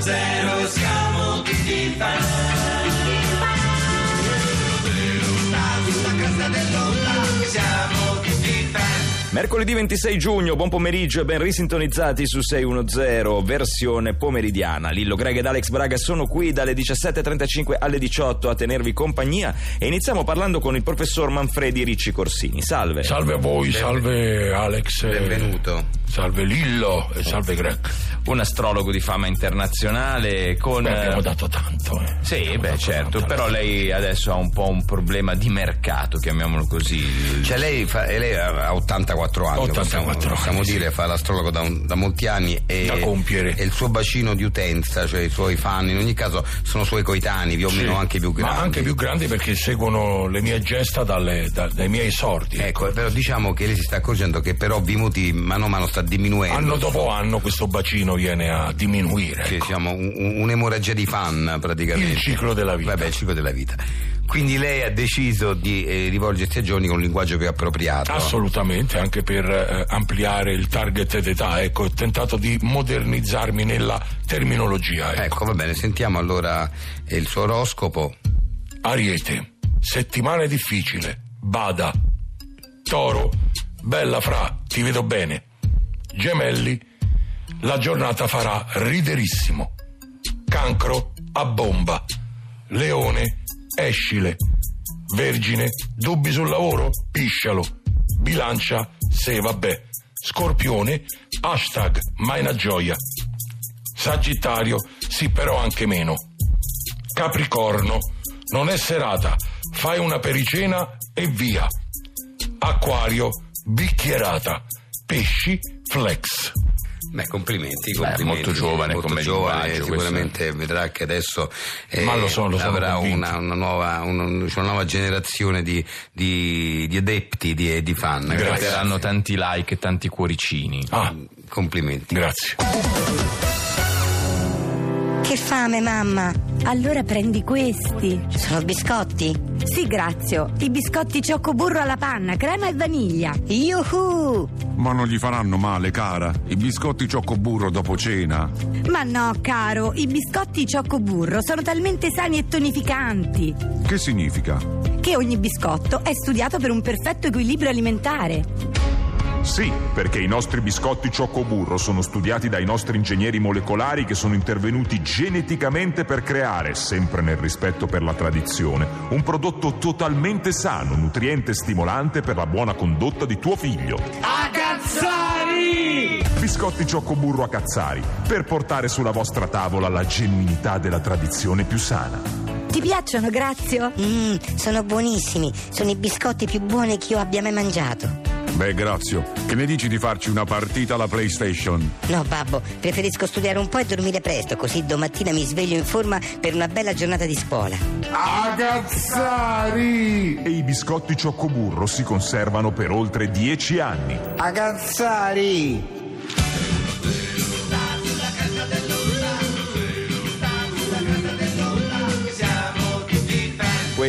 610 siamo tutti fan. Siamo tutti fan. Mercoledì 26 giugno, buon pomeriggio e ben risintonizzati su 610, versione pomeridiana. Lillo Greg ed Alex Braga sono qui dalle 17.35 alle 18 a tenervi compagnia e iniziamo parlando con il professor Manfredi Ricci Corsini. Salve. Salve a voi, salve Alex. Benvenuto. Salve Lillo e salve Greg. Un astrologo di fama internazionale con... Beh, abbiamo dato tanto. Eh. Sì, Abbiamo beh certo, tanto. però lei adesso ha un po' un problema di mercato, chiamiamolo così. Cioè lei, fa- e lei ha 84 anni, 84 possiamo, possiamo anni, dire, sì. fa l'astrologo da, un- da molti anni e, Da compiere. e il suo bacino di utenza, cioè i suoi fan, in ogni caso sono suoi coetanei, più o Sì, meno anche più grandi. Ma anche più grandi perché seguono le mie gesta dalle- da- dai miei esordi. Ecco, però diciamo che lei si sta accorgendo che per ovvi motivi mano a mano sta diminuendo. Anno dopo anno questo bacino viene a diminuire. Sì, ecco. diciamo, un- un- un'emorragia di fan praticamente. Il ciclo della vita. Vabbè, il ciclo della vita. Quindi lei ha deciso di eh, rivolgersi ai giorni con un linguaggio più appropriato. Assolutamente, anche per eh, ampliare il target d'età. Ecco, ho tentato di modernizzarmi nella terminologia. Ecco. Ecco, va bene, sentiamo allora eh, il suo oroscopo. Ariete, settimana difficile, bada. Toro, bella fra, ti vedo bene. Gemelli, la giornata farà riderissimo. Cancro, a bomba. Leone, escile. Vergine, dubbi sul lavoro? Piscialo. Bilancia, se vabbè. Scorpione, hashtag, mai una gioia. Sagittario, sì però anche meno. Capricorno, non è serata, fai una pericena e via. Acquario, bicchierata. Pesci, flex. Beh, complimenti, Beh, complimenti. molto giovane molto come giovane, sicuramente vedrà che adesso eh, Ma lo so, lo avrà una, una nuova, una, c'è una nuova generazione di, di- di adepti, di, di fan. Grazie. Metteranno tanti like e tanti cuoricini. Ah, Complimenti. grazie. Che fame, mamma! Allora prendi questi. Sono biscotti? Sì, grazie. I biscotti ciocco burro alla panna, crema e vaniglia. Yuhu! Ma non gli faranno male, cara. I biscotti cioccoburro dopo cena. Ma no, caro, i biscotti ciocco burro sono talmente sani e tonificanti Che significa? che ogni biscotto è studiato per un perfetto equilibrio alimentare. Sì, perché i nostri biscotti cioccoburro sono studiati dai nostri ingegneri molecolari che sono intervenuti geneticamente per creare, sempre nel rispetto per la tradizione, un prodotto totalmente sano, nutriente e stimolante per la buona condotta di tuo figlio. Biscotti cioccoburro a Cazzari, per portare sulla vostra tavola la genuinità della tradizione più sana. Ti piacciono, Grazio? Mmm, sono buonissimi. Sono i biscotti più buoni che io abbia mai mangiato. Beh, grazie. Che ne dici di farci una partita alla PlayStation? No, babbo, preferisco studiare un po' e dormire presto, così domattina mi sveglio in forma per una bella giornata di scuola. E i biscotti cioccoburro si conservano per oltre 10 anni. Agazzari!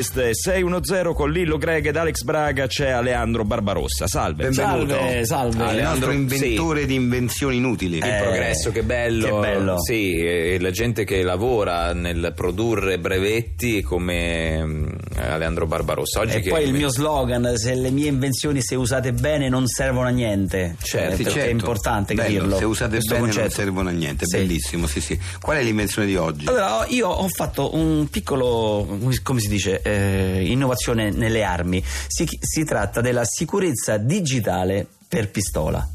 Questo è 610 con Lillo Greg ed Alex Braga, c'è Aleandro Barbarossa. Salve. Benvenuto. Salve, salve. Aleandro, inventore di invenzioni inutili. Il Eh, progresso, che bello. che bello. Sì, e la gente che lavora nel produrre brevetti come mm, Aleandro Barbarossa. Oggi E che poi il mio slogan, se le mie invenzioni se usate bene non servono a niente. Certo, Sì, certo. è importante Bello, capirlo. Se usate questo bene non concetto. servono a niente, Sì. bellissimo, sì, sì. Qual è l'invenzione di oggi? Allora, io ho fatto un piccolo, come si dice, eh, innovazione nelle armi. Si, si tratta della sicurezza digitale per pistola.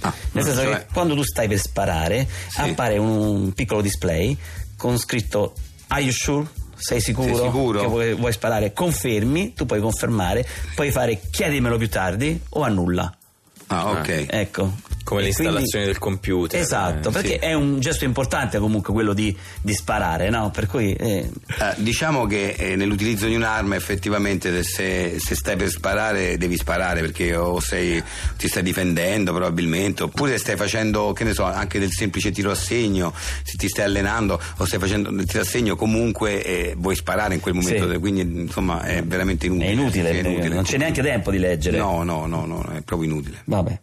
Ah, Nel senso cioè- che quando tu stai per sparare, appare un, piccolo display con scritto Are you sure? Sei sicuro, Sei sicuro? che vuoi, vuoi sparare? Confermi, tu puoi confermare, puoi fare chiedimelo più tardi o annulla. Ah, ok. Ecco. Come E l'installazione quindi- del computer. Esatto, Eh, perché sì. è un gesto importante comunque quello di, di sparare, no? Per cui eh, Eh, diciamo che eh, nell'utilizzo di un'arma effettivamente se, se stai per sparare devi sparare perché o sei, ti stai difendendo probabilmente oppure stai facendo che ne so anche del semplice tiro a segno se ti stai allenando o stai facendo del tiro a segno comunque eh, vuoi sparare in quel momento Sì. quindi insomma è veramente inutile è inutile, Sì, è perché non c'è neanche tempo di leggere. no no no no è proprio inutile Vabbè.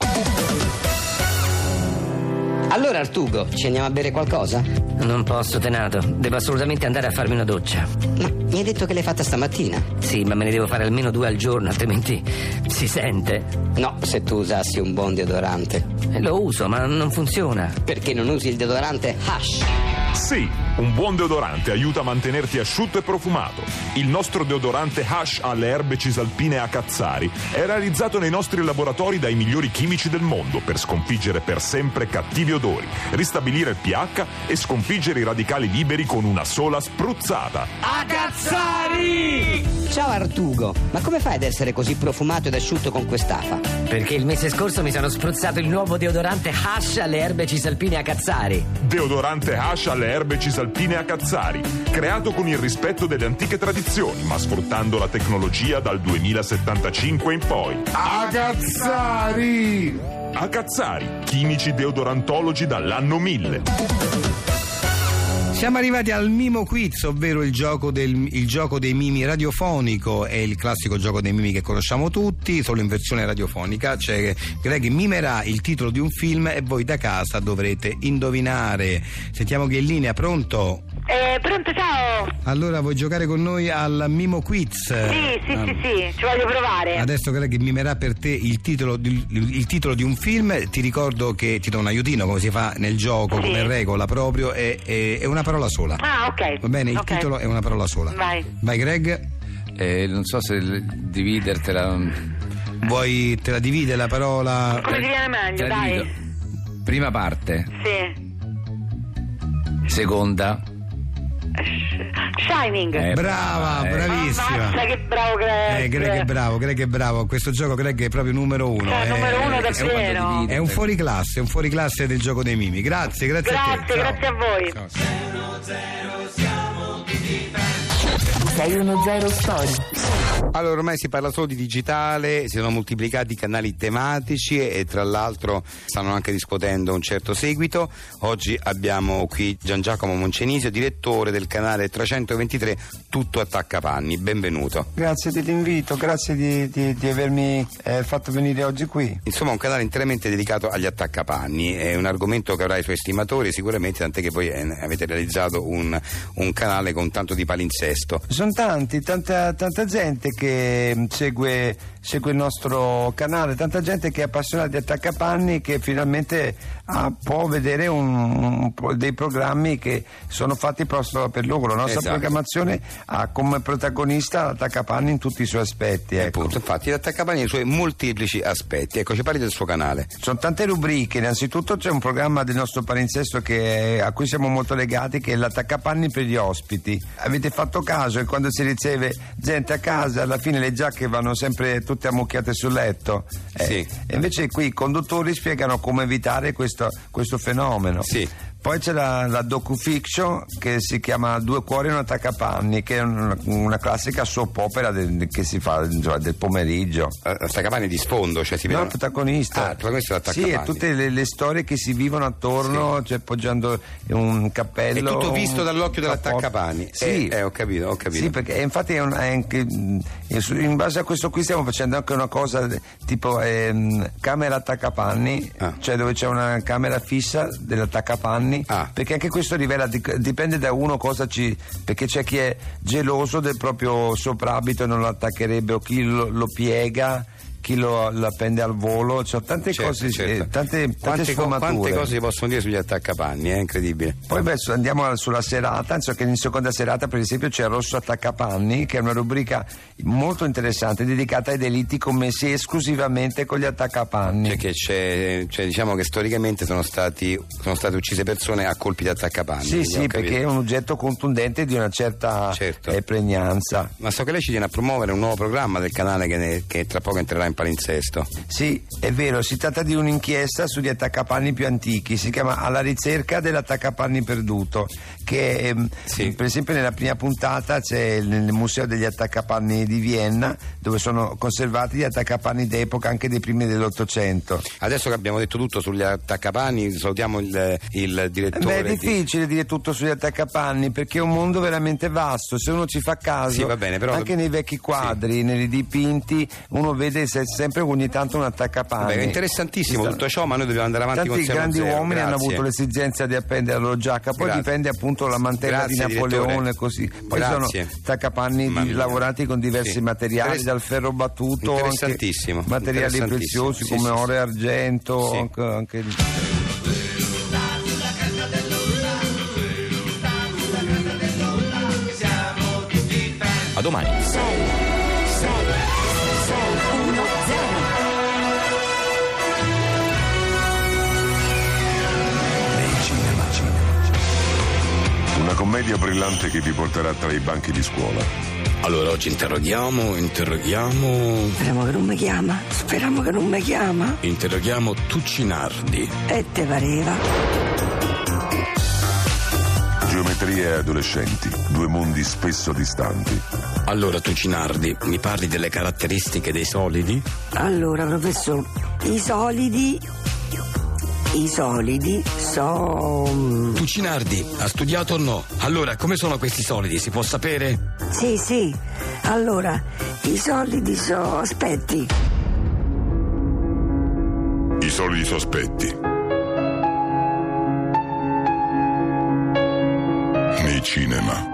Allora Artugo, ci andiamo a bere qualcosa? Non posso, Tenato. Devo assolutamente andare a farmi una doccia. Ma mi hai detto che l'hai fatta stamattina. Sì, ma me ne devo fare almeno due al giorno, altrimenti si sente. No, se tu usassi un buon deodorante. E lo uso, ma non funziona. Perché non usi il deodorante Hush? Sì, un buon deodorante aiuta a mantenerti asciutto e profumato. Il nostro deodorante Hush alle erbe cisalpine a Cazzari è realizzato nei nostri laboratori dai migliori chimici del mondo per sconfiggere per sempre cattivi odori, ristabilire il pH e sconfiggere i radicali liberi con una sola spruzzata. A Cazzari! Ciao Artugo, ma come fai ad essere così profumato ed asciutto con quest'afa? Perché il mese scorso mi sono spruzzato il nuovo deodorante Hush alle erbe cisalpine a Cazzari. Deodorante Hush alle erbe cisalpine a Cazzari, creato con il rispetto delle antiche tradizioni, ma sfruttando la tecnologia dal 2075 in poi. A Cazzari! A Cazzari, chimici deodorantologi dall'anno 1000. Siamo arrivati al Mimo Quiz, ovvero il gioco, del, il gioco dei mimi radiofonico, è il classico gioco dei mimi che conosciamo tutti, solo in versione radiofonica. Cioè, Greg mimerà il titolo di un film e voi da casa dovrete indovinare. Sentiamo chi è in linea, pronto? Eh, pronto, ciao! Allora vuoi giocare con noi al Mimo Quiz? Sì, sì, Ah, sì, sì, ci voglio provare. Adesso Greg mimerà per te il titolo, di, il titolo di un film, ti ricordo che ti do un aiutino come si fa nel gioco, Sì. come regola proprio, è, è- è una parola sola. Ah, ok. Va bene, il Ok. titolo è una parola sola. Vai. Vai Greg, Eh, non so se dividertela. vuoi te la divide la parola? Come ti viene meglio, dai. divido. Prima parte, Sì. seconda. Shining. Eh, Brava, eh. bravissima. Ammazza che bravo Greg. Eh, Greg è bravo, Greg è bravo. Questo gioco Greg è proprio numero uno. Cioè, eh, numero uno davvero. È un fuoriclasse, è un fuoriclasse del gioco dei mimi. Grazie, grazie, a te. Grazie, grazie a voi. Ciao. 610 Story. Allora, ormai si parla solo di digitale, si sono moltiplicati i canali tematici e, e tra l'altro stanno anche riscuotendo un certo seguito. Oggi abbiamo qui Gian Giacomo Moncenisio, direttore del canale 323 Tutto Attaccapanni. Benvenuto. Grazie dell'invito, grazie di, di- di avermi eh, fatto venire oggi qui. Insomma, un canale interamente dedicato agli attaccapanni, è un argomento che avrà i suoi estimatori sicuramente, tant'è che poi eh, avete realizzato un, un canale con tanto di palinsesto. Sono tanti, tanta, tanta gente che mm, segue, segue il nostro canale, tanta gente che è appassionata di attaccapanni che finalmente ah, può vedere un- un dei programmi che sono fatti proprio per loro. La nostra Esatto. programmazione ha come protagonista l'attaccapanni in tutti i suoi aspetti. Ecco. Appunto, infatti, l'attaccapanni ha i suoi molteplici aspetti. Ecco, ci parli del suo canale. Sono tante rubriche, innanzitutto c'è un programma del nostro palinsesto che- a cui siamo molto legati che è l'attaccapanni per gli ospiti. Avete fatto caso che quando si riceve gente a casa alla fine le giacche vanno sempre tutte ammucchiate sul letto? Eh, Sì. E invece qui i conduttori spiegano come evitare questo, questo fenomeno. Sì. Poi c'è la, la docufiction che si chiama Due cuori e un attaccapanni, che è una, una classica soap opera del- che si fa insomma, del pomeriggio. Attaccapanni di sfondo, cioè si No, vede. il protagonista. Ah, il protagonista è Sì, e tutte le, le storie che si vivono attorno, cioè poggiando un cappello. È tutto visto dall'occhio dell'attaccapanni. Sì. Eh, eh, ho capito, ho capito. Sì, perché eh, infatti è un- è anche, in base a questo qui stiamo facendo anche una cosa tipo ehm, camera attaccapanni, Ah. cioè dove c'è una camera fissa dell'attaccapanni, Ah. perché anche questo rivela, dipende da uno cosa ci... perché c'è chi è geloso del proprio soprabito e non lo attaccherebbe o chi lo, lo piega. Chi lo, la prende al volo, cioè tante Certo, cose, certo. eh, tante, tante quante, sfumature. quante cose si possono dire sugli attaccapanni, è incredibile. Poi adesso andiamo sulla serata, so che in seconda serata per esempio c'è Rosso Attaccapanni, che è una rubrica molto interessante dedicata ai delitti commessi esclusivamente con gli attaccapanni. Cioè che c'è, cioè diciamo che storicamente sono, stati, sono state uccise persone a colpi di attaccapanni. Sì, sì, perché è un oggetto contundente di una certa Certo. eh, pregnanza. Ma so che lei ci tiene a promuovere un nuovo programma del canale che, ne- che tra poco entrerà in palinsesto. Sì, è vero, si tratta di un'inchiesta sugli attaccapanni più antichi, si chiama Alla ricerca dell'attaccapanni perduto, che ehm, per esempio nella prima puntata c'è il- nel Museo degli attaccapanni di Vienna, dove sono conservati gli attaccapanni d'epoca anche dei primi dell'Ottocento. Adesso che abbiamo detto tutto sugli attaccapanni, salutiamo il, il direttore. Beh, è di- difficile dire tutto sugli attaccapanni perché è un mondo veramente vasto. Se uno ci fa caso, Sì, bene, però- anche nei vecchi quadri, nei dipinti, uno vede se c'è sempre ogni tanto un attaccapanni. Beh, è interessantissimo tutto ciò, ma noi dobbiamo andare avanti Tanti con 6 grandi zero. uomini hanno Grazie. avuto l'esigenza di appendere la loro giacca, poi Grazie. dipende appunto la mantella Grazie, di Napoleone e così. Poi sono attaccapanni di- lavorati con diversi Sì. materiali, Interess- dal ferro battuto, Interessantissimo, materiali interessantissimo. preziosi Sì, come sì, oro e argento, anche, anche- A domani. Commedia brillante che vi porterà tra i banchi di scuola. Allora oggi interroghiamo, interroghiamo, Speriamo che non mi chiama. Speriamo che non mi chiama. interroghiamo Tuccinardi. E te pareva. Geometria e adolescenti, due mondi spesso distanti. Allora Tuccinardi, mi parli delle caratteristiche dei solidi? Allora, professore, i solidi. I solidi sono. Tuccinardi, ha studiato o no? Allora, come sono questi solidi? Si può sapere? Sì, sì. Allora, i solidi sono. Aspetti. I soliti sospetti. Nei cinema.